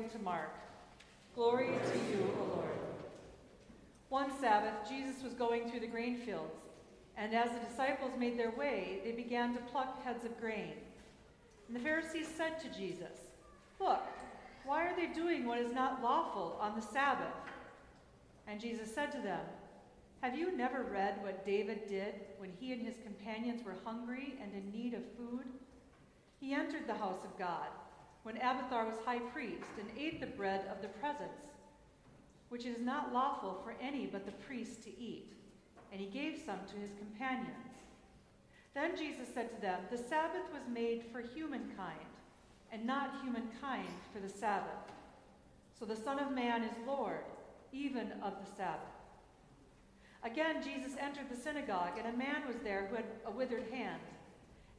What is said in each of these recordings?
according to Mark. Glory to you, O Lord. One Sabbath, Jesus was going through the grain fields, and as the disciples made their way, they began to pluck heads of grain. And the Pharisees said to Jesus, Look, why are they doing what is not lawful on the Sabbath? And Jesus said to them, Have you never read what David did when he and his companions were hungry and in need of food? He entered the house of God when Abiathar was high priest and ate the bread of the presence, which is not lawful for any but the priest to eat, and he gave some to his companions. Then Jesus said to them, The Sabbath was made for humankind, and not humankind for the Sabbath. So the Son of Man is Lord, even of the Sabbath. Again, Jesus entered the synagogue, and a man was there who had a withered hand.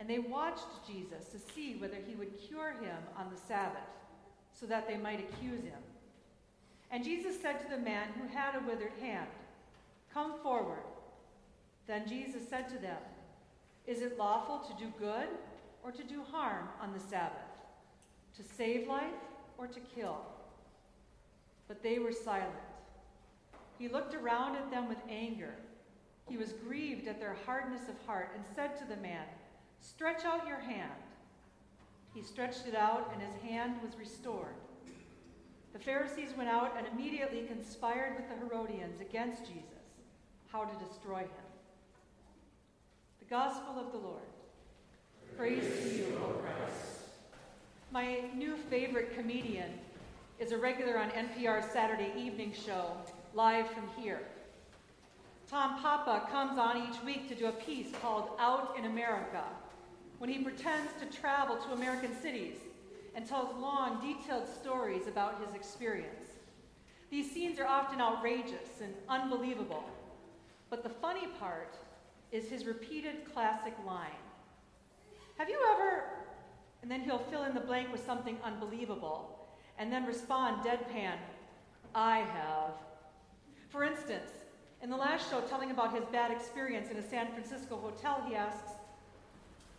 And they watched Jesus to see whether he would cure him on the Sabbath, so that they might accuse him. And Jesus said to the man who had a withered hand, Come forward. Then Jesus said to them, Is it lawful to do good or to do harm on the Sabbath? To save life or to kill? But they were silent. He looked around at them with anger. He was grieved at their hardness of heart and said to the man, Stretch out your hand. He stretched it out, and his hand was restored. The Pharisees went out and immediately conspired with the Herodians against Jesus, how to destroy him. The Gospel of the Lord. Praise, Praise to you, O Christ. My new favorite comedian is a regular on NPR's Saturday evening show, Live from Here. Tom Papa comes on each week to do a piece called Out in America when he pretends to travel to American cities and tells long, detailed stories about his experience. These scenes are often outrageous and unbelievable, but the funny part is his repeated classic line Have you ever, and then he'll fill in the blank with something unbelievable, and then respond deadpan, I have. For instance, in the last show, telling about his bad experience in a San Francisco hotel, he asks,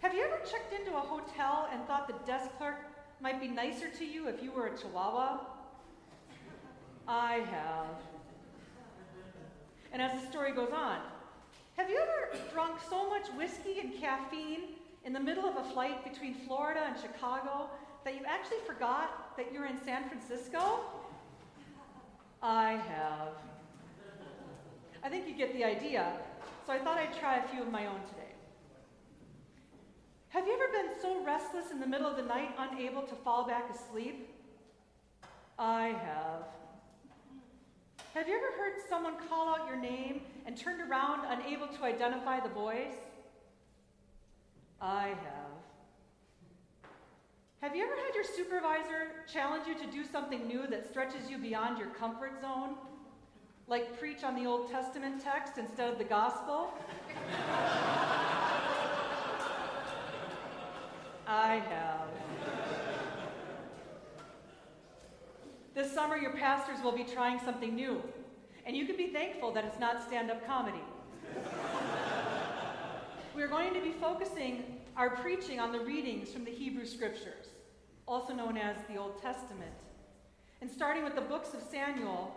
have you ever checked into a hotel and thought the desk clerk might be nicer to you if you were a chihuahua? I have. And as the story goes on, have you ever drunk so much whiskey and caffeine in the middle of a flight between Florida and Chicago that you actually forgot that you're in San Francisco? I have. I think you get the idea, so I thought I'd try a few of my own today. Have you ever been so restless in the middle of the night, unable to fall back asleep? I have. Have you ever heard someone call out your name and turned around, unable to identify the voice? I have. Have you ever had your supervisor challenge you to do something new that stretches you beyond your comfort zone? Like preach on the Old Testament text instead of the gospel? I have. This summer, your pastors will be trying something new, and you can be thankful that it's not stand up comedy. We're going to be focusing our preaching on the readings from the Hebrew Scriptures, also known as the Old Testament. And starting with the books of Samuel,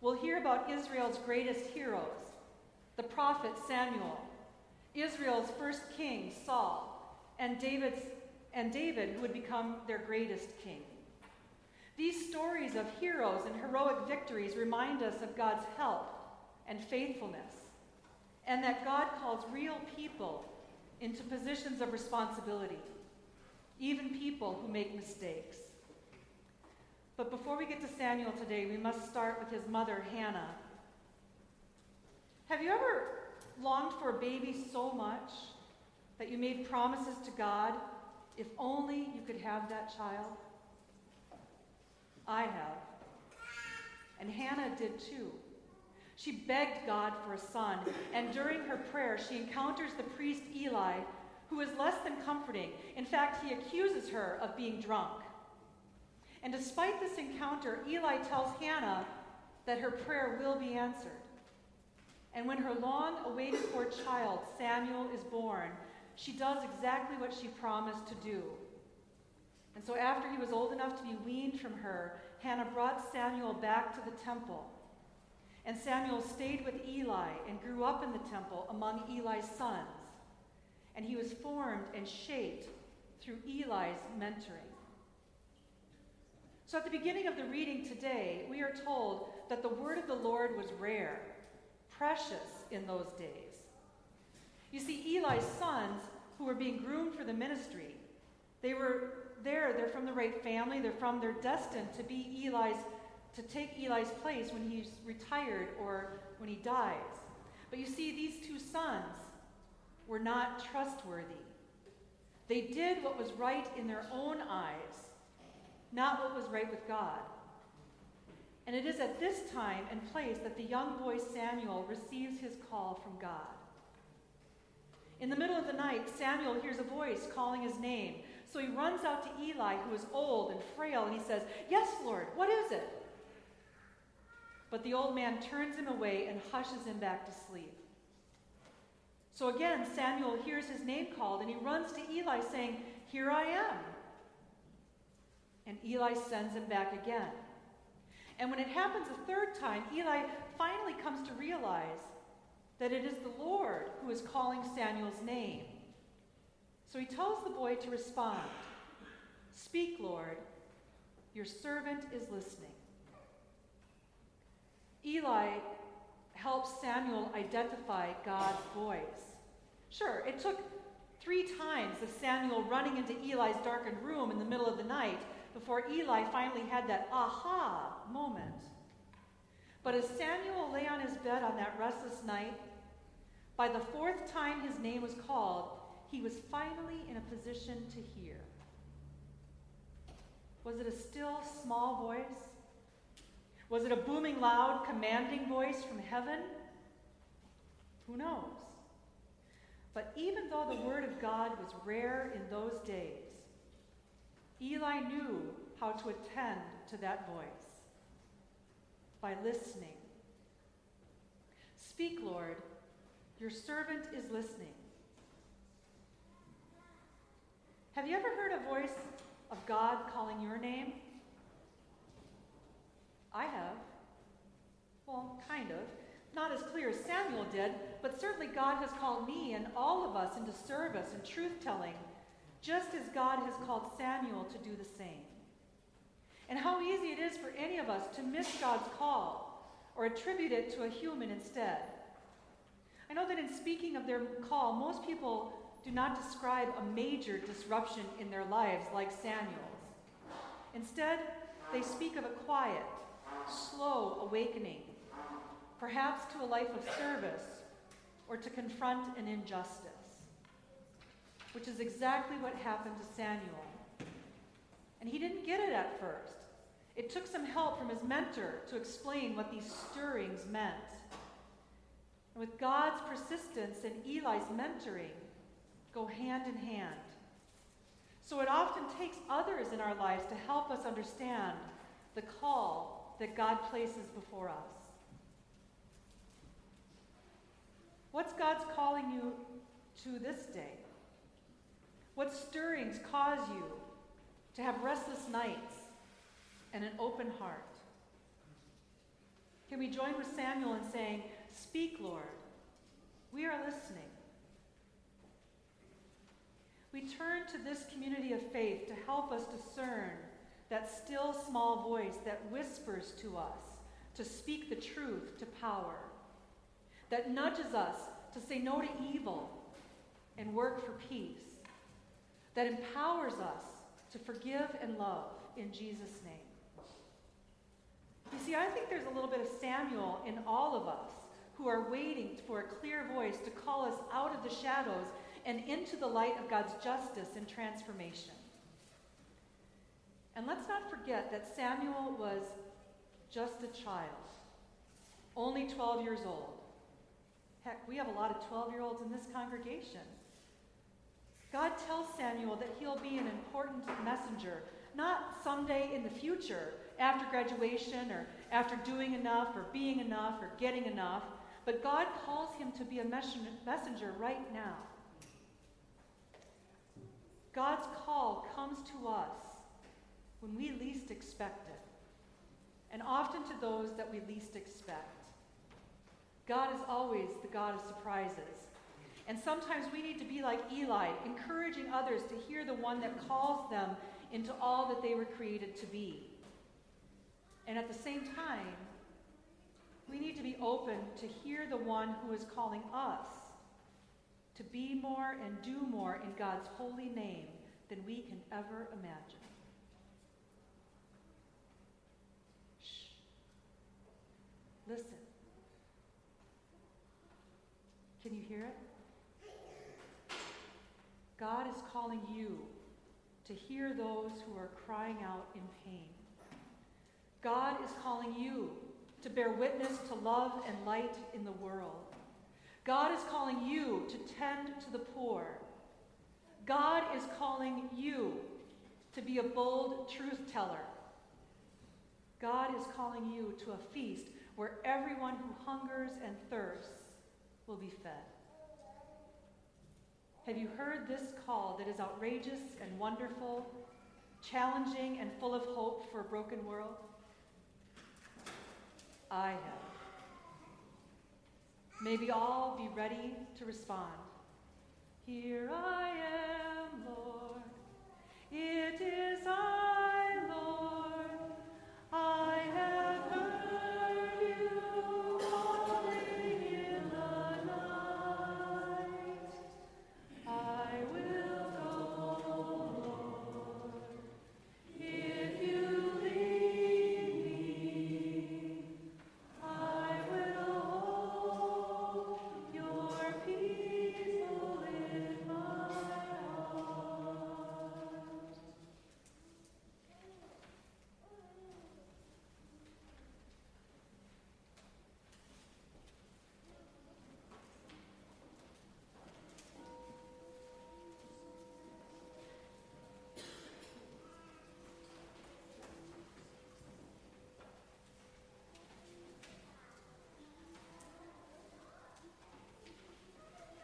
we'll hear about Israel's greatest heroes the prophet Samuel, Israel's first king, Saul, and David's and David, who would become their greatest king. These stories of heroes and heroic victories remind us of God's help and faithfulness, and that God calls real people into positions of responsibility, even people who make mistakes. But before we get to Samuel today, we must start with his mother, Hannah. Have you ever longed for a baby so much that you made promises to God if only you could have that child. I have. And Hannah did too. She begged God for a son, and during her prayer, she encounters the priest Eli, who is less than comforting. In fact, he accuses her of being drunk. And despite this encounter, Eli tells Hannah that her prayer will be answered. And when her long awaited for child, Samuel, is born, she does exactly what she promised to do. And so, after he was old enough to be weaned from her, Hannah brought Samuel back to the temple. And Samuel stayed with Eli and grew up in the temple among Eli's sons. And he was formed and shaped through Eli's mentoring. So, at the beginning of the reading today, we are told that the word of the Lord was rare, precious in those days. You see, Eli's sons, who were being groomed for the ministry, they were there, they're from the right family, they're from, they're destined to be Eli's, to take Eli's place when he's retired or when he dies. But you see, these two sons were not trustworthy. They did what was right in their own eyes not what was right with God. And it is at this time and place that the young boy Samuel receives his call from God. In the middle of the night, Samuel hears a voice calling his name. So he runs out to Eli, who is old and frail, and he says, Yes, Lord, what is it? But the old man turns him away and hushes him back to sleep. So again, Samuel hears his name called, and he runs to Eli, saying, Here I am. And Eli sends him back again. And when it happens a third time, Eli finally comes to realize that it is the Lord who is calling Samuel's name. So he tells the boy to respond Speak, Lord, your servant is listening. Eli helps Samuel identify God's voice. Sure, it took three times of Samuel running into Eli's darkened room in the middle of the night before Eli finally had that aha moment. But as Samuel lay on his bed on that restless night, by the fourth time his name was called, he was finally in a position to hear. Was it a still, small voice? Was it a booming, loud, commanding voice from heaven? Who knows? But even though the Word of God was rare in those days, Eli knew how to attend to that voice by listening. Speak, Lord, your servant is listening. Have you ever heard a voice of God calling your name? I have. Well, kind of. Not as clear as Samuel did, but certainly God has called me and all of us into service and truth telling just as God has called Samuel to do the same. And how easy it is for any of us to miss God's call or attribute it to a human instead. I know that in speaking of their call, most people do not describe a major disruption in their lives like Samuel's. Instead, they speak of a quiet, slow awakening, perhaps to a life of service or to confront an injustice which is exactly what happened to Samuel. And he didn't get it at first. It took some help from his mentor to explain what these stirrings meant. And with God's persistence and Eli's mentoring go hand in hand. So it often takes others in our lives to help us understand the call that God places before us. What's God's calling you to this day? What stirrings cause you to have restless nights and an open heart? Can we join with Samuel in saying, Speak, Lord, we are listening? We turn to this community of faith to help us discern that still small voice that whispers to us to speak the truth to power, that nudges us to say no to evil and work for peace that empowers us to forgive and love in Jesus' name. You see, I think there's a little bit of Samuel in all of us who are waiting for a clear voice to call us out of the shadows and into the light of God's justice and transformation. And let's not forget that Samuel was just a child, only 12 years old. Heck, we have a lot of 12 year olds in this congregation. God tells Samuel that he'll be an important messenger, not someday in the future after graduation or after doing enough or being enough or getting enough, but God calls him to be a messenger right now. God's call comes to us when we least expect it. and often to those that we least expect. God is always the God of surprises. And sometimes we need to be like Eli, encouraging others to hear the one that calls them into all that they were created to be. And at the same time, we need to be open to hear the one who is calling us to be more and do more in God's holy name than we can ever imagine. Shh. Listen. Can you hear it? God is calling you to hear those who are crying out in pain. God is calling you to bear witness to love and light in the world. God is calling you to tend to the poor. God is calling you to be a bold truth teller. God is calling you to a feast where everyone who hungers and thirsts will be fed. Have you heard this call that is outrageous and wonderful, challenging and full of hope for a broken world? I have. May we all be ready to respond. Here I am, Lord. It is I.